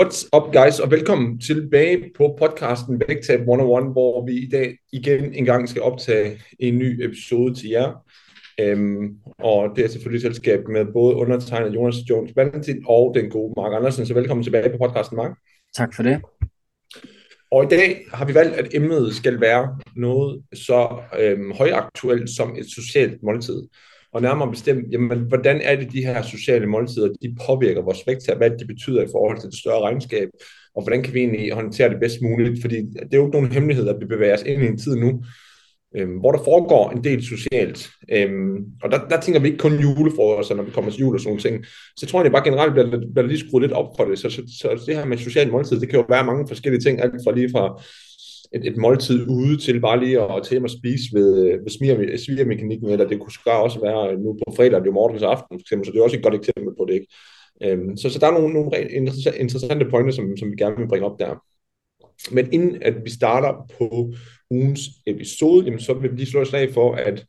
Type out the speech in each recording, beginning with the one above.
What's up guys, og velkommen tilbage på podcasten Vægtab 101, hvor vi i dag igen en gang skal optage en ny episode til jer. Um, og det er selvfølgelig selskab med både undertegnet Jonas Jones Valentin og den gode Mark Andersen. Så velkommen tilbage på podcasten, Mark. Tak for det. Og i dag har vi valgt, at emnet skal være noget så øhm, højaktuelt som et socialt måltid. Og nærmere bestemt, jamen, hvordan er det, de her sociale måltider, de påvirker vores vægt hvad det betyder i forhold til det større regnskab, og hvordan kan vi egentlig håndtere det bedst muligt, fordi det er jo ikke nogen hemmelighed, at vi bevæger os ind i en tid nu, øhm, hvor der foregår en del socialt. Øhm, og der, der tænker vi ikke kun julefrokoster, når vi kommer til jul og sådan nogle ting. Så jeg tror jeg bare generelt bliver, bliver lige skruet lidt op for det. Så, så, så det her med social måltid, det kan jo være mange forskellige ting, alt fra lige fra et, et måltid ude til bare lige at tage og spise ved, ved svigermekanikken, eller det kunne sgu også være nu på fredag, det er morgens aften, for eksempel, så det er også et godt eksempel på det, ikke? Øhm, så, så der er nogle, nogle interessante pointer, som, som vi gerne vil bringe op der. Men inden at vi starter på ugens episode, jamen, så vil vi lige slå et slag for, at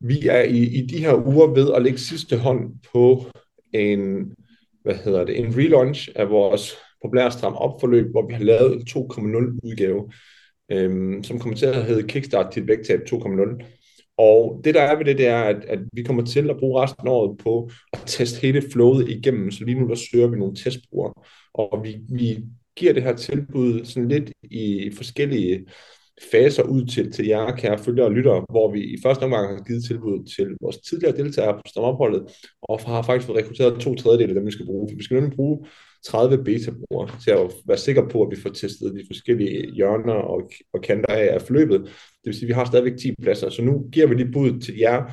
vi er i, i de her uger ved at lægge sidste hånd på en, hvad hedder det, en relaunch af vores populære stram op forløb, hvor vi har lavet en 2.0 udgave øhm, som kommer til at hedde Kickstart til vægttab 2.0. Og det der er ved det, det er, at, at vi kommer til at bruge resten af året på at teste hele flowet igennem. Så lige nu der søger vi nogle testbrugere, og vi, vi giver det her tilbud sådan lidt i forskellige faser ud til, til jer, kære følgere og lyttere, hvor vi i første omgang har givet tilbud til vores tidligere deltagere på stamopholdet, og har faktisk fået rekrutteret to tredjedele af dem, vi skal bruge. For vi skal nemlig bruge 30 beta-brugere til at være sikre på, at vi får testet de forskellige hjørner og, og kanter af af forløbet. Det vil sige, at vi har stadigvæk 10 pladser, så nu giver vi lige bud til jer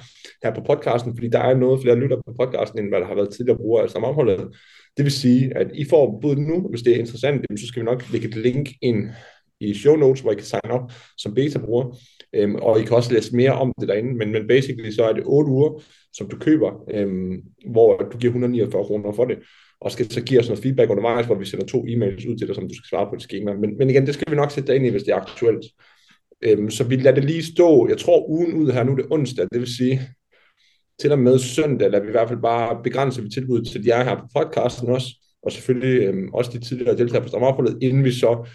her på podcasten, fordi der er noget flere lytter på podcasten, end hvad der har været tidligere brugere af sammenholdet. Det vil sige, at I får bud nu, hvis det er interessant, så skal vi nok lægge et link ind i show notes, hvor I kan signe op som beta-bruger, øhm, og I kan også læse mere om det derinde, men, men basically så er det 8 uger, som du køber, øhm, hvor du giver 149 kroner for det, og skal så give os noget feedback undervejs, hvor vi sender to e-mails ud til dig, som du skal svare på et schema. Men, men igen, det skal vi nok sætte dig ind i, hvis det er aktuelt. Øhm, så vi lader det lige stå, jeg tror ugen ud her, nu er det onsdag, det vil sige, til og med søndag, lader vi i hvert fald bare begrænse vi tilbuddet til jer her på podcasten også, og selvfølgelig øhm, også de tidligere deltagere på Stammerforledet, inden vi så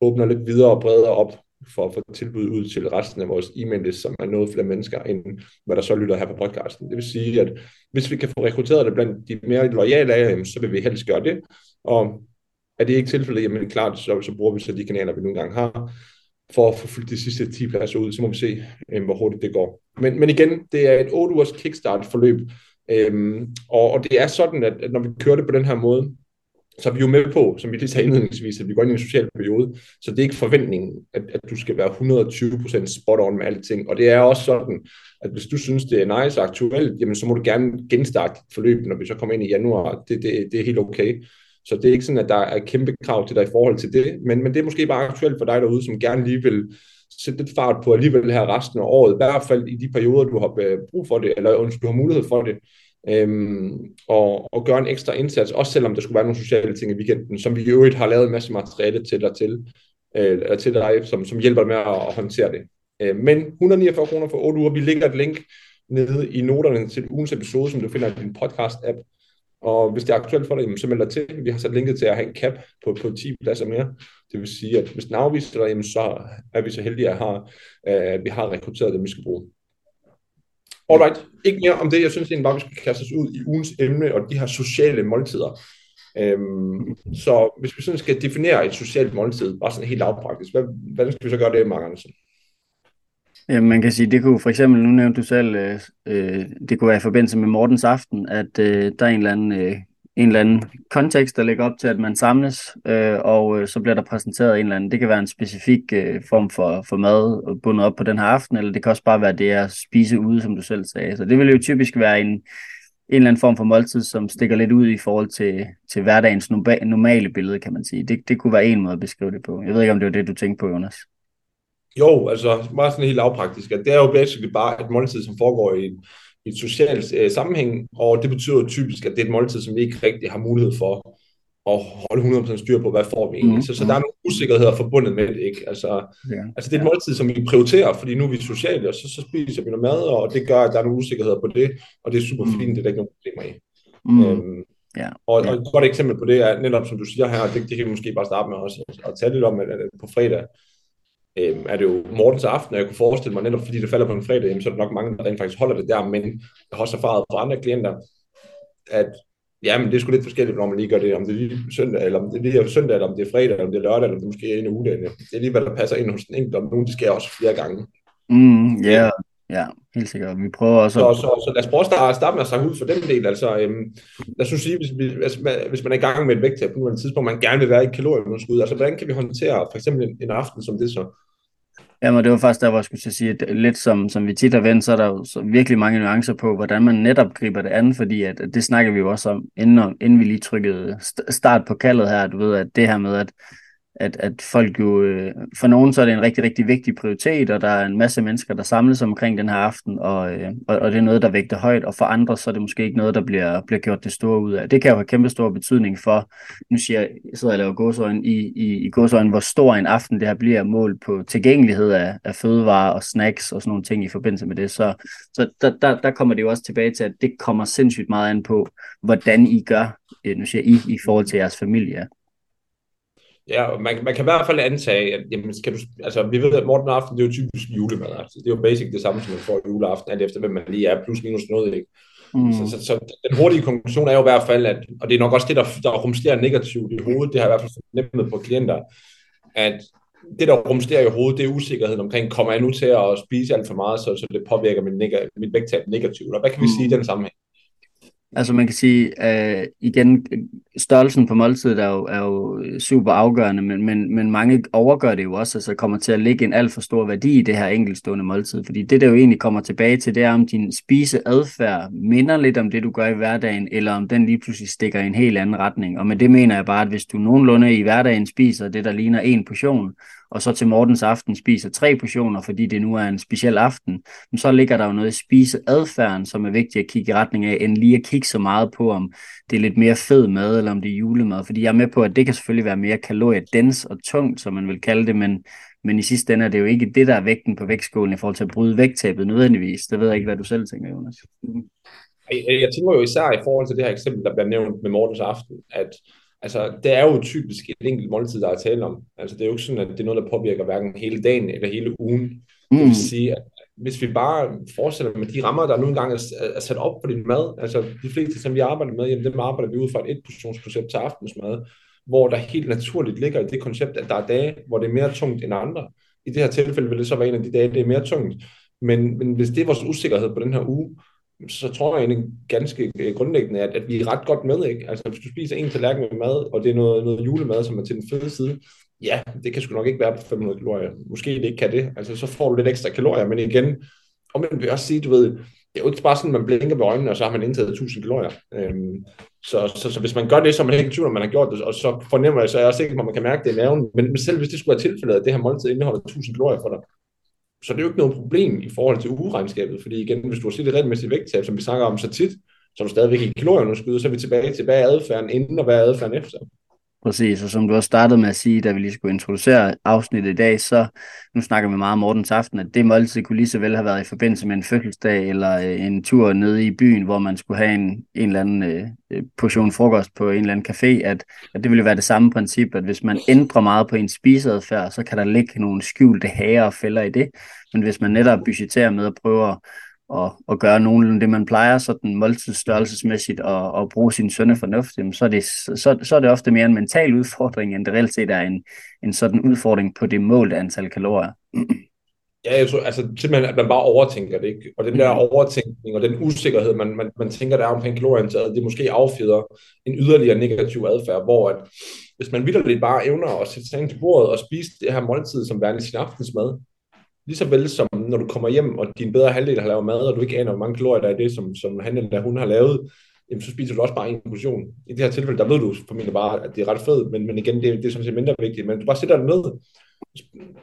åbner lidt videre og bredere op for at få tilbud ud til resten af vores e-mail som er noget flere mennesker, end hvad der så lytter her på podcasten. Det vil sige, at hvis vi kan få rekrutteret det blandt de mere lojale af så vil vi helst gøre det. Og er det ikke tilfældet, jamen klart, så, så bruger vi så de kanaler, vi nogle engang har, for at få fyldt de sidste 10 pladser ud, så må vi se, øh, hvor hurtigt det går. Men, men igen, det er et 8 ugers kickstart-forløb, øhm, og, og det er sådan, at, at når vi kører det på den her måde, så er vi jo med på, som vi lige sagde indledningsvis, at vi går ind i en social periode, så det er ikke forventningen, at, at du skal være 120% spot on med alting, og det er også sådan, at hvis du synes, det er nice og aktuelt, jamen så må du gerne genstarte forløbet, når vi så kommer ind i januar, det, det, det er helt okay. Så det er ikke sådan, at der er kæmpe krav til dig i forhold til det, men, men det er måske bare aktuelt for dig derude, som gerne lige vil sætte lidt fart på alligevel her resten af året, i hvert fald i de perioder, du har øh, brug for det, eller du har mulighed for det, øhm, og, og gøre en ekstra indsats, også selvom der skulle være nogle sociale ting i weekenden, som vi i øvrigt har lavet en masse materiale til dig til, øh, til dig, som, som hjælper dig med at, at håndtere det. Øh, men 149 kroner for 8 uger, vi lægger et link nede i noterne til ugens episode, som du finder i din podcast-app, og hvis det er aktuelt for dig, så meld dig til. Vi har sat linket til at have en cap på, på 10 pladser mere. Det vil sige, at hvis den afviser dig, så er vi så heldige, at, have, øh, at vi har rekrutteret dem, vi skal bruge. Alright, ikke mere om det. Jeg synes egentlig bare, vi skal kaste os ud i ugens emne og de her sociale måltider. Øhm, så hvis vi sådan skal definere et socialt måltid, bare sådan helt lavpraktisk, hvad, hvordan skal vi så gøre det, Mark Andersen? Ja, man kan sige, det kunne for eksempel, nu nævnte du selv, øh, øh det kunne være i forbindelse med Mortens Aften, at øh, der er en eller anden øh, en eller anden kontekst, der ligger op til, at man samles, øh, og øh, så bliver der præsenteret en eller anden, det kan være en specifik øh, form for, for mad bundet op på den her aften, eller det kan også bare være det at spise ude, som du selv sagde. Så det vil jo typisk være en, eller anden form for måltid, som stikker lidt ud i forhold til, til hverdagens normale billede, kan man sige. Det, det kunne være en måde at beskrive det på. Jeg ved ikke, om det var det, du tænkte på, Jonas. Jo, altså meget sådan helt lavpraktisk. Det er jo basically bare et måltid, som foregår i, en et socialt øh, sammenhæng, og det betyder typisk, at det er et måltid, som vi ikke rigtig har mulighed for at holde 100% styr på, hvad får vi egentlig. Mm. Så, så der er nogle usikkerheder forbundet med det, ikke? Altså, ja. altså det er et måltid, som vi prioriterer, fordi nu er vi sociale, og så, så spiser vi noget mad, og det gør, at der er nogle usikkerheder på det, og det er super mm. fint, det er der ikke nogen problemer i. Mm. Øhm, ja. Og, og et godt eksempel på det er, netop som du siger her, det, det kan vi måske bare starte med også, at tale lidt om, at, at på fredag, øhm, er det jo Mortens aften, og jeg kunne forestille mig, netop fordi det falder på en fredag, jamen, så er der nok mange, der rent faktisk holder det der, men jeg har også erfaret fra andre klienter, at Ja, men det er sgu lidt forskelligt, når man lige gør det, om det er lige søndag, eller om det er lige søndag, eller om det er fredag, eller om det er lørdag, eller om det måske er en uge. Det er lige, hvad der passer ind hos den enkelte, og nogen, det sker også flere gange. Mm, yeah. Ja, helt sikkert. Vi prøver også så, så, så lad os prøve at starte, starte med at snakke ud for den del. Altså, øhm, lad os sige, hvis, hvis, hvis man er i gang med et vægttab på et tidspunkt, man gerne vil være i kalorieunderskud, altså hvordan kan vi håndtere for eksempel en, en aften som det så? Jamen, det var faktisk der, hvor jeg skulle sige, at lidt som, som vi tit har vendt, så er der jo så virkelig mange nuancer på, hvordan man netop griber det an, fordi at, at det snakker vi jo også om, inden, inden vi lige trykkede start på kaldet her, du ved, at det her med, at at, at folk jo, øh, for nogen så er det en rigtig, rigtig vigtig prioritet, og der er en masse mennesker, der samles omkring den her aften, og, øh, og, og det er noget, der vægter højt, og for andre så er det måske ikke noget, der bliver, bliver gjort det store ud af. Det kan jo have kæmpe stor betydning for, nu siger jeg, jeg sidder og laver gåsøjne, i, i, i gåsøjne, hvor stor en aften det her bliver mål på tilgængelighed af, af fødevarer og snacks og sådan nogle ting i forbindelse med det. Så, så der, der, der kommer det jo også tilbage til, at det kommer sindssygt meget an på, hvordan I gør, øh, nu siger I, i forhold til jeres familie. Ja, man, man kan i hvert fald antage, at jamen, skal du, altså, vi ved, at morgen aften, det er jo typisk julemad. Altså. Det er jo basic det samme, som man får juleaften, alt efter hvem man lige er, plus minus noget, ikke? Mm. Så, så, så, den hurtige konklusion er jo i hvert fald, at, og det er nok også det, der, der rumsterer negativt i hovedet, det har i hvert fald fornemmet på klienter, at det, der rumsterer i hovedet, det er usikkerheden omkring, kommer jeg nu til at spise alt for meget, så, så det påvirker min, neg- mit vægttab negativt. Og hvad kan vi mm. sige i den sammenhæng? Altså man kan sige, uh, igen, størrelsen på måltidet er jo, er jo super afgørende, men, men, men mange overgør det jo også, altså kommer til at ligge en alt for stor værdi i det her enkeltstående måltid. Fordi det, der jo egentlig kommer tilbage til, det er, om din spiseadfærd minder lidt om det, du gør i hverdagen, eller om den lige pludselig stikker i en helt anden retning. Og med det mener jeg bare, at hvis du nogenlunde i hverdagen spiser det, der ligner en portion, og så til Mortens aften spiser tre portioner, fordi det nu er en speciel aften, så ligger der jo noget i spiseadfærden, som er vigtigt at kigge i retning af, end lige at kigge så meget på, om det er lidt mere fed mad, eller om det er julemad. Fordi jeg er med på, at det kan selvfølgelig være mere kaloriedens og tungt, som man vil kalde det, men, men i sidste ende er det jo ikke det, der er vægten på vægtskålen i forhold til at bryde vægttabet nødvendigvis. Det ved jeg ikke, hvad du selv tænker, Jonas. Jeg, jeg tænker jo især i forhold til det her eksempel, der bliver nævnt med Mortens aften, at altså, det er jo typisk et enkelt måltid, der er tale om. Altså, det er jo ikke sådan, at det er noget, der påvirker hverken hele dagen eller hele ugen. Mm. Det vil sige, at hvis vi bare fortsætter med de rammer, der nu engang er, er sat op for din mad, altså de fleste, som vi arbejder med, jamen dem arbejder vi ud fra et etportionskoncept til aftensmad, hvor der helt naturligt ligger i det koncept, at der er dage, hvor det er mere tungt end andre. I det her tilfælde vil det så være en af de dage, det er mere tungt. Men, men hvis det er vores usikkerhed på den her uge, så tror jeg egentlig ganske øh, grundlæggende, at, at vi er ret godt med. Ikke? Altså, hvis du spiser en tallerken med mad, og det er noget, noget julemad, som er til den fede side, ja, det kan sgu nok ikke være på 500 kalorier. Måske det ikke kan det. Altså, så får du lidt ekstra kalorier, men igen, og man vil også sige, du ved, det er jo ikke bare sådan, at man blinker med øjnene, og så har man indtaget 1000 kalorier. Øhm, så, så, så, hvis man gør det, så er man ikke i tvivl, om man har gjort det, og så fornemmer jeg, så er jeg også sikker på, at man kan mærke det i maven. Men, men selv hvis det skulle være tilfældet, at det her måltid indeholder 1000 kalorier for dig, så det er jo ikke noget problem i forhold til ugeregnskabet, fordi igen, hvis du har set det regelmæssigt vægttab, som vi snakker om så tit, så er du stadigvæk i kalorieunderskud, og så er vi tilbage til, hvad er adfærden inden, og hvad er adfærden efter. Præcis, og som du også startede med at sige, da vi lige skulle introducere afsnittet i dag, så nu snakker vi meget om Mortens Aften, at det måltid kunne lige så vel have været i forbindelse med en fødselsdag eller øh, en tur nede i byen, hvor man skulle have en, en eller anden øh, øh portion frokost på en eller anden café, at, at det ville være det samme princip, at hvis man ændrer meget på en spiseadfærd, så kan der ligge nogle skjulte hager og fælder i det, men hvis man netop budgeterer med at prøve at og, og gøre nogenlunde det, man plejer, sådan måltidsstørrelsesmæssigt, og, og bruge sin sønne fornuft, så er, det, så, så er det ofte mere en mental udfordring, end det reelt set er en, en sådan udfordring på det målte antal kalorier. Ja, jeg tror, altså simpelthen, at man bare overtænker det, ikke? Og den der mm. overtænkning og den usikkerhed, man, man, man tænker, der er omkring kalorieindtaget, det måske affjeder en yderligere negativ adfærd, hvor at, hvis man vildt bare evner at sætte sig ind til bordet og spise det her måltid som værende sin aftensmad, lige så vel som når du kommer hjem, og din bedre halvdel har lavet mad, og du ikke aner, hvor mange kalorier der er i det, som, som han eller hun har lavet, jamen, så spiser du også bare en portion. I det her tilfælde, der ved du formentlig bare, at det er ret fedt, men, men igen, det, det er sådan set mindre vigtigt. Men du bare sætter det ned,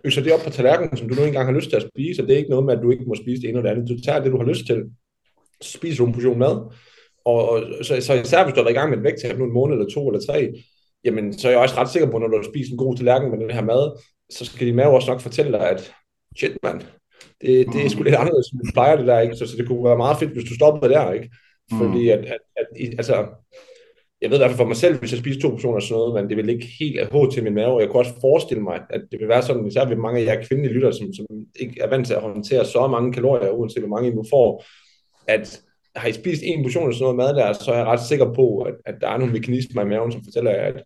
øser det op på tallerkenen, som du nu engang har lyst til at spise, og det er ikke noget med, at du ikke må spise det ene eller det andet. Du tager det, du har lyst til, så spiser du en portion mad, og, og så, så især hvis du har været i gang med et vægttab nu en måned eller to eller tre, jamen så er jeg også ret sikker på, når du har spist en god tallerken med den her mad, så skal din mave også nok fortælle dig, at shit mand, det, det er sgu lidt anderledes, som du plejer det der, ikke? Så, så det kunne være meget fedt, hvis du stoppede der, ikke? Fordi at, at, at, altså, jeg ved i hvert fald for mig selv, hvis jeg spiser to portioner sådan noget, men det vil ikke helt af til min mave. Jeg kunne også forestille mig, at det vil være sådan, især ved mange af jer kvindelige lytter, som, som ikke er vant til at håndtere så mange kalorier, uanset hvor mange I nu får, at har I spist en portion af sådan noget mad der, så er jeg ret sikker på, at, at der er nogle mekanismer i maven, som fortæller jer, at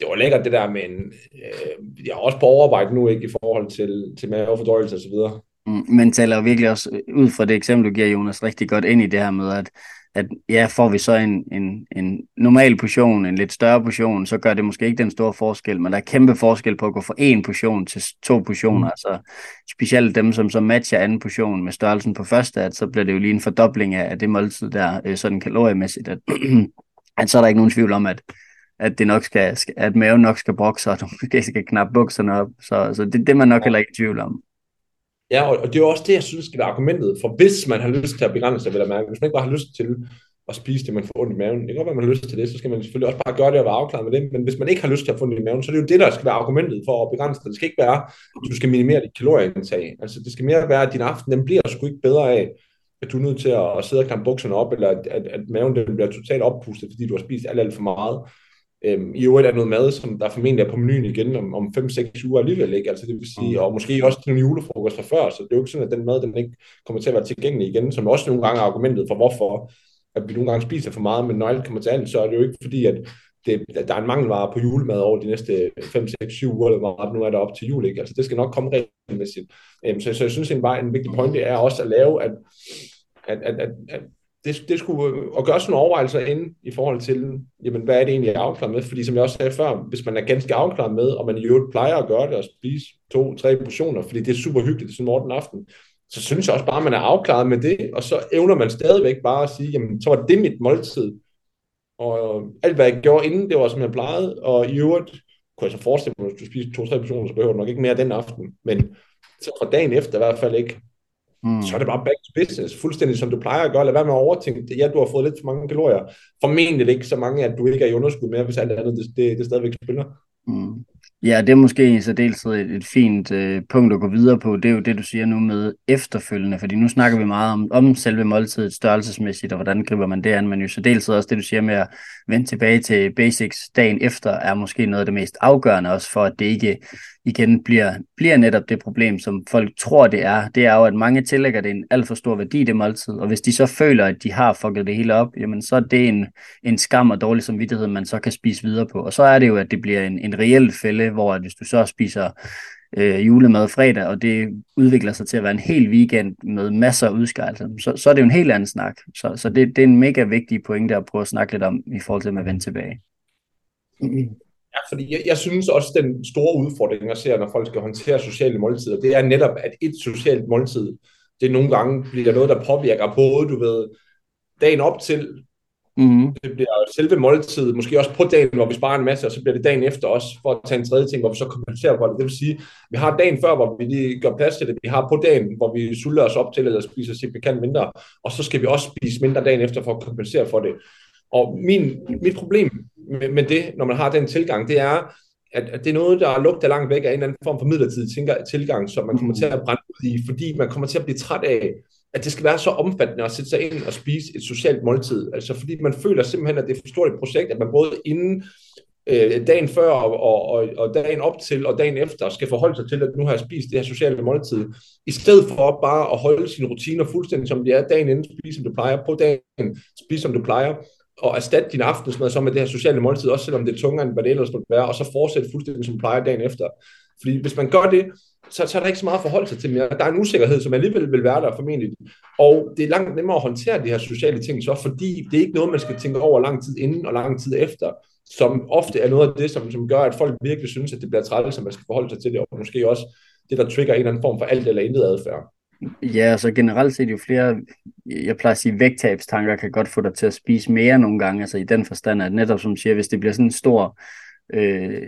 det var lækkert det der, men øh, jeg er også på overarbejde nu ikke i forhold til, til mavefordøjelse og så videre. Mm, men taler virkelig også ud fra det eksempel, du giver, Jonas, rigtig godt ind i det her med, at at ja, får vi så en, en, en normal portion, en lidt større portion, så gør det måske ikke den store forskel, men der er kæmpe forskel på at gå fra en portion til to portioner, mm. altså specielt dem, som så matcher anden portion med størrelsen på første, at så bliver det jo lige en fordobling af, af det måltid der, øh, sådan kaloriemæssigt, at, at så er der ikke nogen tvivl om, at, at det nok skal, at maven nok skal brokse, og du måske skal knappe bukserne op, så, så det, det er man nok heller ikke i tvivl om. Ja, og, og det er også det, jeg synes skal være argumentet, for hvis man har lyst til at begrænse sig, vil jeg mærke, hvis man ikke bare har lyst til at spise det, man får ondt i maven, det kan godt være, man har lyst til det, så skal man selvfølgelig også bare gøre det og være afklaret med det, men hvis man ikke har lyst til at få ondt i maven, så er det jo det, der skal være argumentet for at begrænse det. Det skal ikke være, at du skal minimere dit kalorieindtag. Altså, det skal mere være, at din aften, den bliver sgu ikke bedre af, at du er nødt til at sidde og klappe bukserne op, eller at, at, at maven den bliver totalt oppustet, fordi du har spist alt, alt for meget. Øhm, I øvrigt er noget mad, som der formentlig er på menuen igen om, om 5-6 uger alligevel, ikke? Altså det vil sige, og måske også til nogle julefrokoster før, så det er jo ikke sådan, at den mad, den ikke kommer til at være tilgængelig igen, som også nogle gange er argumentet for, hvorfor at vi nogle gange spiser for meget, men når alt kommer til alt, så er det jo ikke fordi, at det, der er en mangelvare på julemad over de næste 5, 6, 7 uger, eller hvor nu er der op til jul, ikke? Altså det skal nok komme regelmæssigt. Øhm, så, så jeg synes bare, en vigtig pointe er også at lave, at, at, at, at, at det, det skulle at gøre sådan nogle overvejelser ind i forhold til, jamen, hvad er det egentlig, jeg er afklaret med? Fordi som jeg også sagde før, hvis man er ganske afklaret med, og man i øvrigt plejer at gøre det og spise to, tre portioner, fordi det er super hyggeligt, sådan morgen aften, så synes jeg også bare, at man er afklaret med det, og så evner man stadigvæk bare at sige, jamen, så var det mit måltid. Og øh, alt, hvad jeg gjorde inden, det var, som jeg plejede, og i øvrigt kunne jeg så forestille mig, at hvis du spiser to-tre portioner, så behøver du nok ikke mere den aften. Men så fra dagen efter i hvert fald ikke, Mm. Så er det bare back to business, fuldstændig som du plejer at gøre. Lad være med at overtænke det. Ja, du har fået lidt for mange kalorier. Formentlig ikke så mange, at du ikke er i underskud mere, hvis alt andet det, det, det stadigvæk spiller. Mm. Ja, det er måske i særdeleshed et, et fint øh, punkt at gå videre på. Det er jo det, du siger nu med efterfølgende, fordi nu snakker vi meget om, om selve måltidet størrelsesmæssigt, og hvordan griber man det an, men jo særdeleshed også det, du siger med at vende tilbage til basics dagen efter, er måske noget af det mest afgørende også for, at det ikke igen bliver, bliver netop det problem, som folk tror, det er. Det er jo, at mange tillægger det en alt for stor værdi, det måltid, og hvis de så føler, at de har fucket det hele op, jamen så er det en, en skam og dårlig samvittighed, man så kan spise videre på. Og så er det jo, at det bliver en, en reel fælde, hvor at hvis du så spiser øh, julemad fredag, og det udvikler sig til at være en hel weekend med masser af udskejelser, så, så er det jo en helt anden snak. Så, så det, det er en mega vigtig pointe at prøve at snakke lidt om i forhold til at vende tilbage. Mm-hmm. Ja, fordi jeg, jeg synes også, at den store udfordring, jeg ser, når folk skal håndtere sociale måltider, det er netop, at et socialt måltid, det nogle gange bliver noget, der påvirker både, du ved, dagen op til, Mm. Det bliver selve måltid, måske også på dagen, hvor vi sparer en masse, og så bliver det dagen efter også, for at tage en tredje ting, hvor vi så kompenserer for det. Det vil sige, vi har dagen før, hvor vi lige gør plads til det. Vi har på dagen, hvor vi sulter os op til, eller spiser signifikant mindre, og så skal vi også spise mindre dagen efter, for at kompensere for det. Og min, mit problem med, med det, når man har den tilgang, det er, at, at det er noget, der lugter langt væk af en eller anden form for midlertidig tilgang, som man kommer til at brænde ud i, fordi man kommer til at blive træt af, at det skal være så omfattende at sætte sig ind og spise et socialt måltid. Altså fordi man føler simpelthen, at det er for stort et projekt, at man både inden øh, dagen før og, og, og dagen op til og dagen efter skal forholde sig til, at nu har jeg spist det her sociale måltid, i stedet for bare at holde sine rutiner fuldstændig som de er dagen inden, spise som du plejer, på dagen, spise som du plejer, og erstatte din aftensmad så med det her sociale måltid, også selvom det er tungere end hvad det ellers måtte være, og så fortsætte fuldstændig som plejer dagen efter. Fordi hvis man gør det, så, så er der ikke så meget forhold sig til mere. Der er en usikkerhed, som alligevel vil være der formentlig. Og det er langt nemmere at håndtere de her sociale ting, så fordi det er ikke noget, man skal tænke over lang tid inden og lang tid efter, som ofte er noget af det, som, som gør, at folk virkelig synes, at det bliver træt, som man skal forholde sig til det, og måske også det, der trigger en eller anden form for alt eller intet adfærd. Ja, så generelt set jo flere, jeg plejer at sige, vægttabstanker kan godt få dig til at spise mere nogle gange, altså i den forstand, at netop som siger, hvis det bliver sådan en stor øh,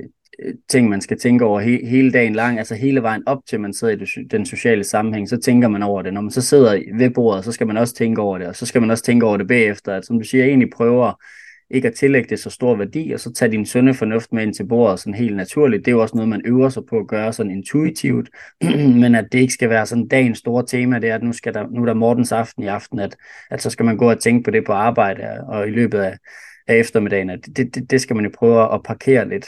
ting, man skal tænke over he, hele dagen lang, altså hele vejen op til, man sidder i den sociale sammenhæng, så tænker man over det. Når man så sidder ved bordet, så skal man også tænke over det, og så skal man også tænke over det bagefter, at som du siger, egentlig prøver ikke at tillægge det så stor værdi, og så tage din sunde fornuft med ind til bordet sådan helt naturligt. Det er jo også noget, man øver sig på at gøre sådan intuitivt, men at det ikke skal være sådan dagens store tema, det er, at nu, skal der, nu er der Mortens aften i aften, at, at så skal man gå og tænke på det på arbejde og i løbet af, af eftermiddagen, at det, det, det skal man jo prøve at parkere lidt.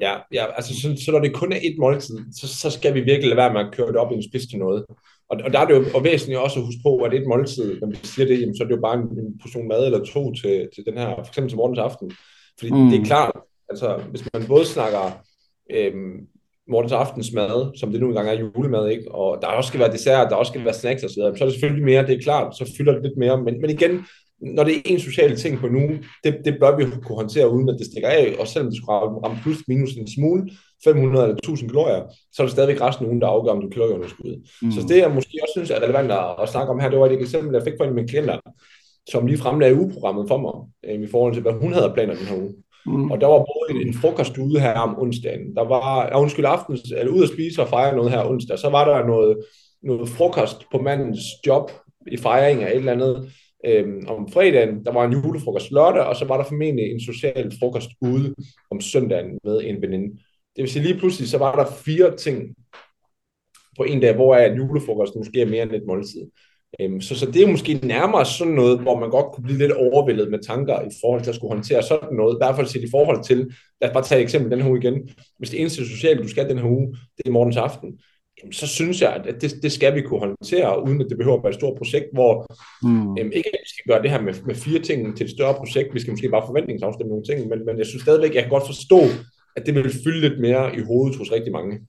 Ja, ja altså så, så når det kun er et måltid, så, så skal vi virkelig lade være med at køre det op i en spids til noget. Og, og der er det jo og væsentligt også at huske på, at et måltid, når vi siger det, jamen, så er det jo bare en, en portion mad eller to til, til den her, for eksempel til morgens aften. Fordi mm. det er klart, altså hvis man både snakker øhm, morgens aftensmad, som det nu engang er julemad, ikke? og der også skal være dessert, der også skal være snacks osv., så, så er det selvfølgelig mere, det er klart, så fylder det lidt mere. Men, men igen, når det er en social ting på nu, det, det bør vi kunne håndtere, uden at det stikker af, og selvom det skulle ramme plus minus en smule, 500 eller 1000 kalorier, så er der stadigvæk resten nogen, der afgør, om du kalorieunderskud. Mm. Så det, jeg måske også synes er relevant at, at snakke om her, det var et eksempel, jeg fik fra en af mine klienter, som lige fremlagde ugeprogrammet for mig, øh, i forhold til, hvad hun havde planer den her uge. Mm. Og der var både en, en frokost ude her om onsdagen. Der var, ja, undskyld, aftens, eller ud at spise og fejre noget her onsdag. Så var der noget, noget frokost på mandens job i fejring af et eller andet øhm, om fredagen, der var en julefrokost lørdag, og så var der formentlig en social frokost ude om søndagen med en veninde. Det vil sige lige pludselig, så var der fire ting på en dag, hvor er julefrokosten måske er mere end et måltid. Øhm, så, så det er måske nærmere sådan noget, hvor man godt kunne blive lidt overvældet med tanker i forhold til at skulle håndtere sådan noget. I hvert fald set i forhold til, lad os bare tage et eksempel den her uge igen. Hvis det eneste sociale, du skal den her uge, det er morgens aften, så synes jeg, at det, det skal vi kunne håndtere, uden at det behøver at være et stort projekt, hvor mm. øhm, ikke at vi skal gøre det her med, med fire ting til et større projekt, vi skal måske bare forventningsafstemme nogle ting, men, men jeg synes stadigvæk, jeg kan godt forstå, at det vil fylde lidt mere i hovedet hos rigtig mange.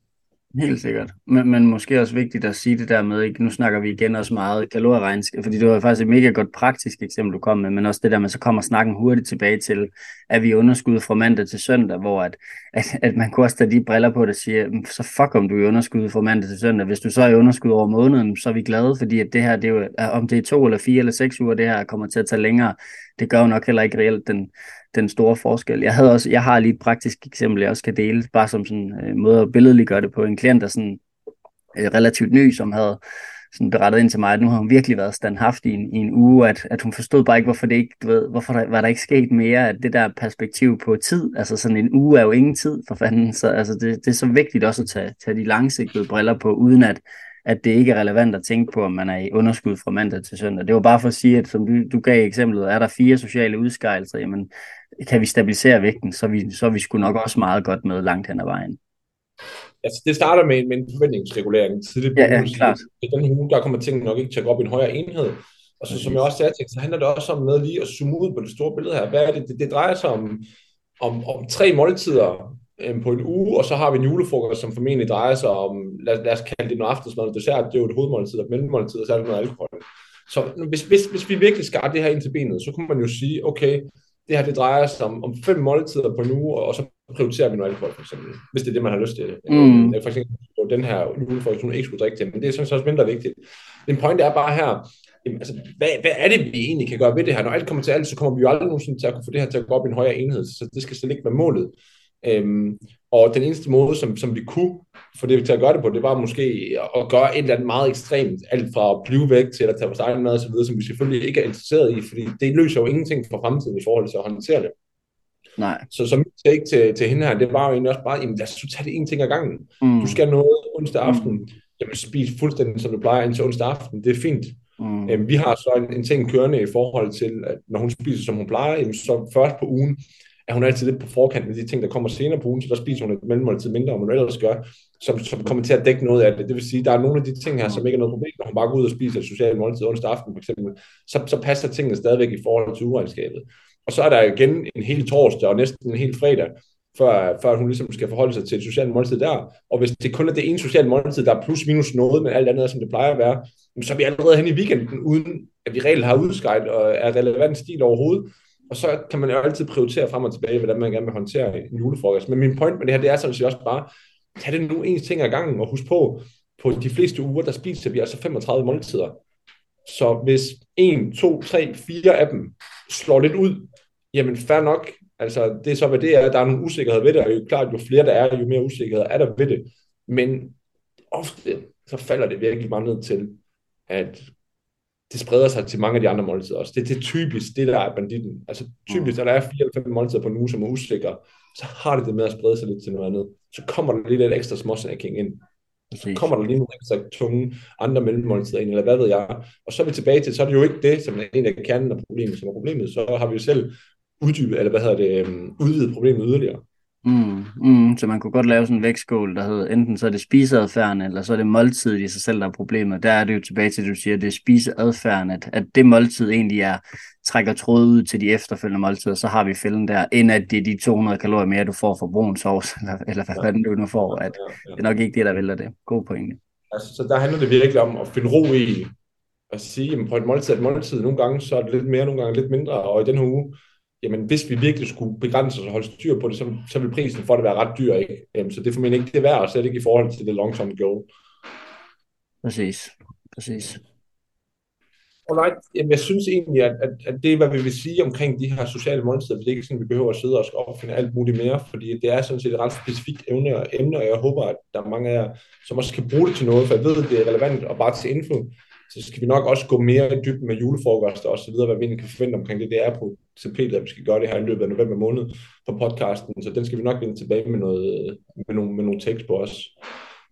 Helt sikkert. Men, men måske også vigtigt at sige det der med, ikke? nu snakker vi igen også meget kalorieregnskab, fordi det var faktisk et mega godt praktisk eksempel, du kom med, men også det der med, så kommer snakken hurtigt tilbage til, at vi underskud fra mandag til søndag, hvor at, at, at man kunne også tage de briller på, der siger, mm, så fuck om du er i underskud fra mandag til søndag. Hvis du så er i underskud over måneden, så er vi glade, fordi at det her, det er jo, om det er to eller fire eller seks uger, det her kommer til at tage længere, det gør jo nok heller ikke reelt den, den store forskel. Jeg, havde også, jeg har lige et praktisk eksempel, jeg også kan dele, bare som sådan en øh, måde at billedliggøre det på. En klient, der sådan øh, relativt ny, som havde sådan berettet ind til mig, at nu har hun virkelig været standhaftig i en, i en uge, at, at hun forstod bare ikke, hvorfor det ikke, du ved, hvorfor der, var der ikke sket mere, at det der perspektiv på tid, altså sådan en uge er jo ingen tid for fanden, så altså det, det er så vigtigt også at tage, tage de langsigtede briller på, uden at, at det ikke er relevant at tænke på, om man er i underskud fra mandag til søndag. Det var bare for at sige, at som du, du gav eksemplet, er der fire sociale udskejelser, jamen kan vi stabilisere vægten, så vi, så vi sgu nok også meget godt med langt hen ad vejen. Altså, det starter med, med en forventningsregulering tidligt. Ja, ja, klart. I den uge, der kommer tingene nok ikke til at gå op i en højere enhed. Og så som jeg også sagde til, så handler det også om med lige at zoome ud på det store billede her. Hvad er det? Det, det drejer sig om, om, om tre måltider øh, på en uge, og så har vi en julefrokost, som formentlig drejer sig om, lad, lad os kalde det noget aftensmad og dessert, det er jo et hovedmåltid og et mellemmåltid, og så er det noget alkohol. Så hvis, hvis, hvis vi virkelig skar det her ind til benet, så kunne man jo sige, okay, det her det drejer sig om, om fem måltider på en uge, og så prioriterer vi noget alkohol, for eksempel, hvis det er det, man har lyst til. Mm. For eksempel, den her julefrokost, hun ikke skulle drikke til, men det er sådan også mindre vigtigt. Den point er bare her, jamen, altså, hvad, hvad er det, vi egentlig kan gøre ved det her? Når alt kommer til alt, så kommer vi jo aldrig nogensinde til at kunne få det her til at gå op i en højere enhed, så det skal slet ikke være målet. Øhm, og den eneste måde, som, som vi kunne få det til at gøre det på, det var måske at gøre et eller andet meget ekstremt, alt fra at blive væk til at tage vores egen mad videre, som vi selvfølgelig ikke er interesseret i, fordi det løser jo ingenting for fremtiden i forhold til at håndtere det. Nej. Så som mit take til, til hende her, det var jo egentlig også bare, jamen lad os tage det en ting ad gangen. Mm. Du skal noget onsdag aften, mm. jamen spis fuldstændig som du plejer indtil onsdag aften, det er fint. Mm. Øhm, vi har så en, en ting kørende i forhold til, at når hun spiser som hun plejer, jamen, så først på ugen, er hun altid lidt på forkant med de ting, der kommer senere på ugen, så der spiser hun et mellemmåltid mindre, end hun ellers gør, som, som kommer til at dække noget af det. Det vil sige, der er nogle af de ting her, som ikke er noget problem, når hun bare går ud og spiser et socialt måltid onsdag aften, for eksempel, så, så passer tingene stadigvæk i forhold til uregnskabet. Og så er der igen en hel torsdag og næsten en hel fredag, før, før hun ligesom skal forholde sig til et socialt måltid der. Og hvis det kun er det ene sociale måltid, der er plus minus noget, men alt andet er, som det plejer at være, så er vi allerede hen i weekenden, uden at vi reelt har udskrevet og er relevant stil overhovedet. Og så kan man jo altid prioritere frem og tilbage, hvordan man gerne vil håndtere en julefrokost. Men min point med det her, det er sådan set også bare, tag det nu en ting ad gangen, og husk på, på de fleste uger, der spiser vi altså 35 måltider. Så hvis en, to, tre, fire af dem slår lidt ud, jamen fair nok, altså det er så, hvad det er, der er nogle usikkerhed ved det, og jo klart, jo flere der er, jo mere usikkerhed er der ved det. Men ofte, så falder det virkelig meget ned til, at det spreder sig til mange af de andre måltider også. Det, det er typisk det, der er banditten. Altså typisk, når der er fire eller fem måltider på en uge, som er usikre, så har det det med at sprede sig lidt til noget andet. Så kommer der lige lidt ekstra småsnacking ind. Så kommer der lige nogle ekstra tunge andre mellemmåltider ind, eller hvad ved jeg. Og så er vi tilbage til, så er det jo ikke det, som er en af kernen af problemet, som er problemet. Så har vi jo selv uddybet, eller hvad hedder det, øhm, udvidet problemet yderligere. Mm, mm, så man kunne godt lave sådan en vægtskål, der hedder enten så er det spiseadfærden, eller så er det måltid i sig selv, der er problemet. Der er det jo tilbage til, at du siger, at det er spiseadfærden, at, at det måltid egentlig er, trækker tråd ud til de efterfølgende måltider, så har vi fælden der, end at det er de 200 kalorier mere, du får fra brun sovs, eller, eller hvad fanden du nu får, at ja, ja, ja. det er nok ikke det, der vælger det. God pointe. Altså, så der handler det virkelig om at finde ro i, at sige, at på et måltid, et måltid, nogle gange så er det lidt mere, nogle gange lidt mindre, og i den her uge, jamen hvis vi virkelig skulle begrænse os og holde styr på det, så, så vil prisen for det være ret dyr, ikke? Um, så det får man ikke det værd, og slet ikke i forhold til det long-term goal. Præcis, præcis. Alright, jamen jeg synes egentlig, at, at, at det er, hvad vi vil sige omkring de her sociale måltider. Det er ikke sådan, at vi behøver at sidde og opfinde alt muligt mere, fordi det er sådan set et ret specifikt emne og, emne, og jeg håber, at der er mange af jer, som også kan bruge det til noget, for jeg ved, at det er relevant og bare til info så skal vi nok også gå mere i dybden med julefrokoster og så videre, hvad vi egentlig kan forvente omkring det. Det er på CP, at vi skal gøre det her i løbet af november måned på podcasten, så den skal vi nok vende tilbage med, noget, med, nogle, med nogle tekst på os.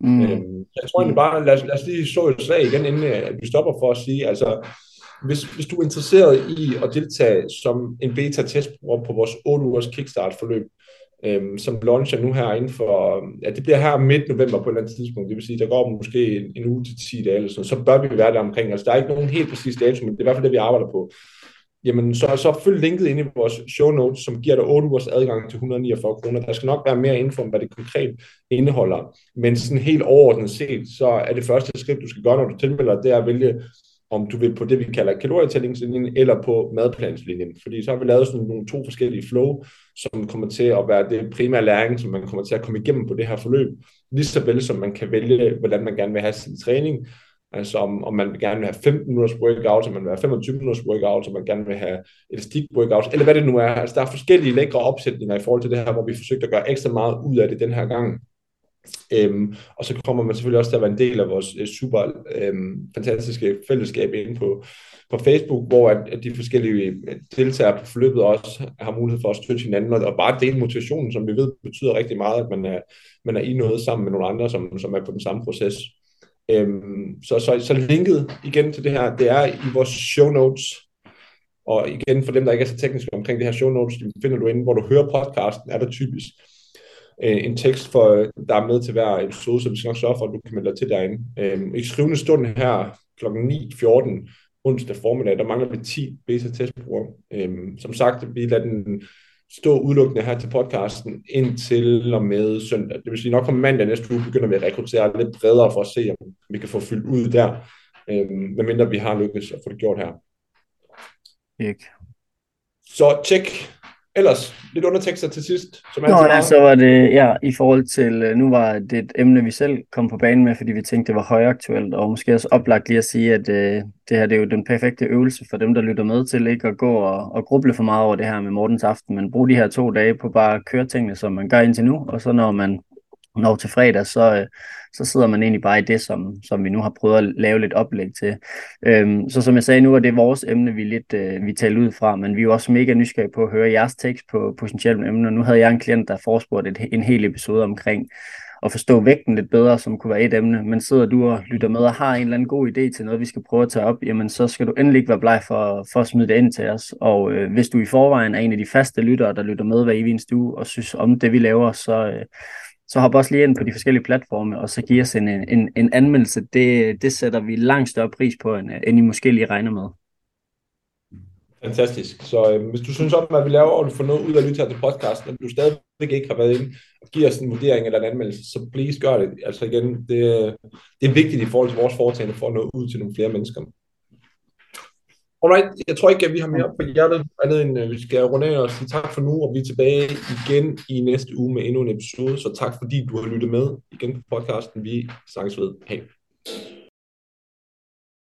Mm. Øhm, jeg tror egentlig bare, lad os, lad os lige så et slag igen, inden at vi stopper for at sige, altså, hvis, hvis du er interesseret i at deltage som en beta-testbruger på vores 8 ugers kickstart-forløb, øhm, som launcher nu her inden for, ja, det bliver her midt november på et eller andet tidspunkt, det vil sige, der går måske en, en uge til 10 dage eller sådan, så bør vi være der omkring. Altså, der er ikke nogen helt præcis dato, men det er i hvert fald det, vi arbejder på. Jamen, så, så følg linket ind i vores show notes, som giver dig 8 ugers adgang til 149 kroner. Der skal nok være mere info om, hvad det konkret indeholder. Men sådan helt overordnet set, så er det første skridt, du skal gøre, når du tilmelder, det er at vælge om du vil på det, vi kalder kalorietællingslinjen, eller på madplanslinjen. Fordi så har vi lavet sådan nogle to forskellige flow, som kommer til at være det primære læring, som man kommer til at komme igennem på det her forløb. Lige så vel som man kan vælge, hvordan man gerne vil have sin træning. Altså om, om man gerne vil have 15 minutters workout, om man vil have 25 minutters workout, om man gerne vil have elastik workout, eller hvad det nu er. Altså der er forskellige lækre opsætninger i forhold til det her, hvor vi forsøgte at gøre ekstra meget ud af det den her gang. Øhm, og så kommer man selvfølgelig også til at være en del af vores øh, super øhm, fantastiske fællesskab inde på, på Facebook, hvor at, at de forskellige øh, deltagere på forløbet også har mulighed for at støtte hinanden, og, og bare dele motivationen, som vi ved betyder rigtig meget, at man er, man er i noget sammen med nogle andre, som, som er på den samme proces. Øhm, så, så, så linket igen til det her, det er i vores show notes, og igen for dem, der ikke er så tekniske omkring det her show notes, det finder du inde, hvor du hører podcasten, er der typisk øh, en tekst, for, der er med til hver episode, så vi skal nok sørge for, at du kan melde dig til derinde. Øh, I skrivende stund her kl. 9.14 onsdag formiddag, der mangler vi 10 beta-testbrugere. Øh, som sagt, vi lader den stå udelukkende her til podcasten indtil og med søndag. Det vil sige, nok på mandag næste uge begynder vi at rekruttere lidt bredere for at se, om vi kan få fyldt ud der, øh, medmindre vi har lykkes at få det gjort her. Ikke. Så tjek ellers lidt undertekster til sidst. Som Nå, ja, så var det, ja, i forhold til, øh, nu var det et emne, vi selv kom på banen med, fordi vi tænkte, det var højaktuelt, og måske også oplagt lige at sige, at øh, det her det er jo den perfekte øvelse for dem, der lytter med til ikke at gå og, og gruble for meget over det her med Mortens Aften, men brug de her to dage på bare at køre tingene, som man gør indtil nu, og så når man når til fredag, så, øh, så sidder man egentlig bare i det, som, som vi nu har prøvet at lave lidt oplæg til. Øhm, så som jeg sagde nu, er det vores emne, vi lidt øh, vi taler ud fra, men vi er jo også mega nysgerrige på at høre jeres tekst på potentielle emner. Nu havde jeg en klient, der forespurgte et, en hel episode omkring at forstå vægten lidt bedre, som kunne være et emne, men sidder du og lytter med og har en eller anden god idé til noget, vi skal prøve at tage op, jamen så skal du endelig ikke være bleg for, for at smide det ind til os. Og øh, hvis du i forvejen er en af de faste lyttere, der lytter med hver evig eneste uge og synes om det, vi laver, så, øh, så hop også lige ind på de forskellige platforme, og så giv os en, en, en anmeldelse. Det, det sætter vi langt større pris på, end, øh, end I måske lige regner med. Fantastisk. Så øh, hvis du synes om, at vi laver, og du får noget ud af at lytte her til podcasten, og du stadigvæk ikke har været inde og giver os en vurdering eller en anmeldelse, så please gør det. Altså igen, det, øh, det er vigtigt i forhold til vores foretagende for at nå ud til nogle flere mennesker. Alright, jeg tror ikke, at vi har mere på hjertet, andet end uh, vi skal runde af og sige tak for nu, og vi er tilbage igen i næste uge med endnu en episode, så tak fordi du har lyttet med igen på podcasten. Vi sangs ved. Hej.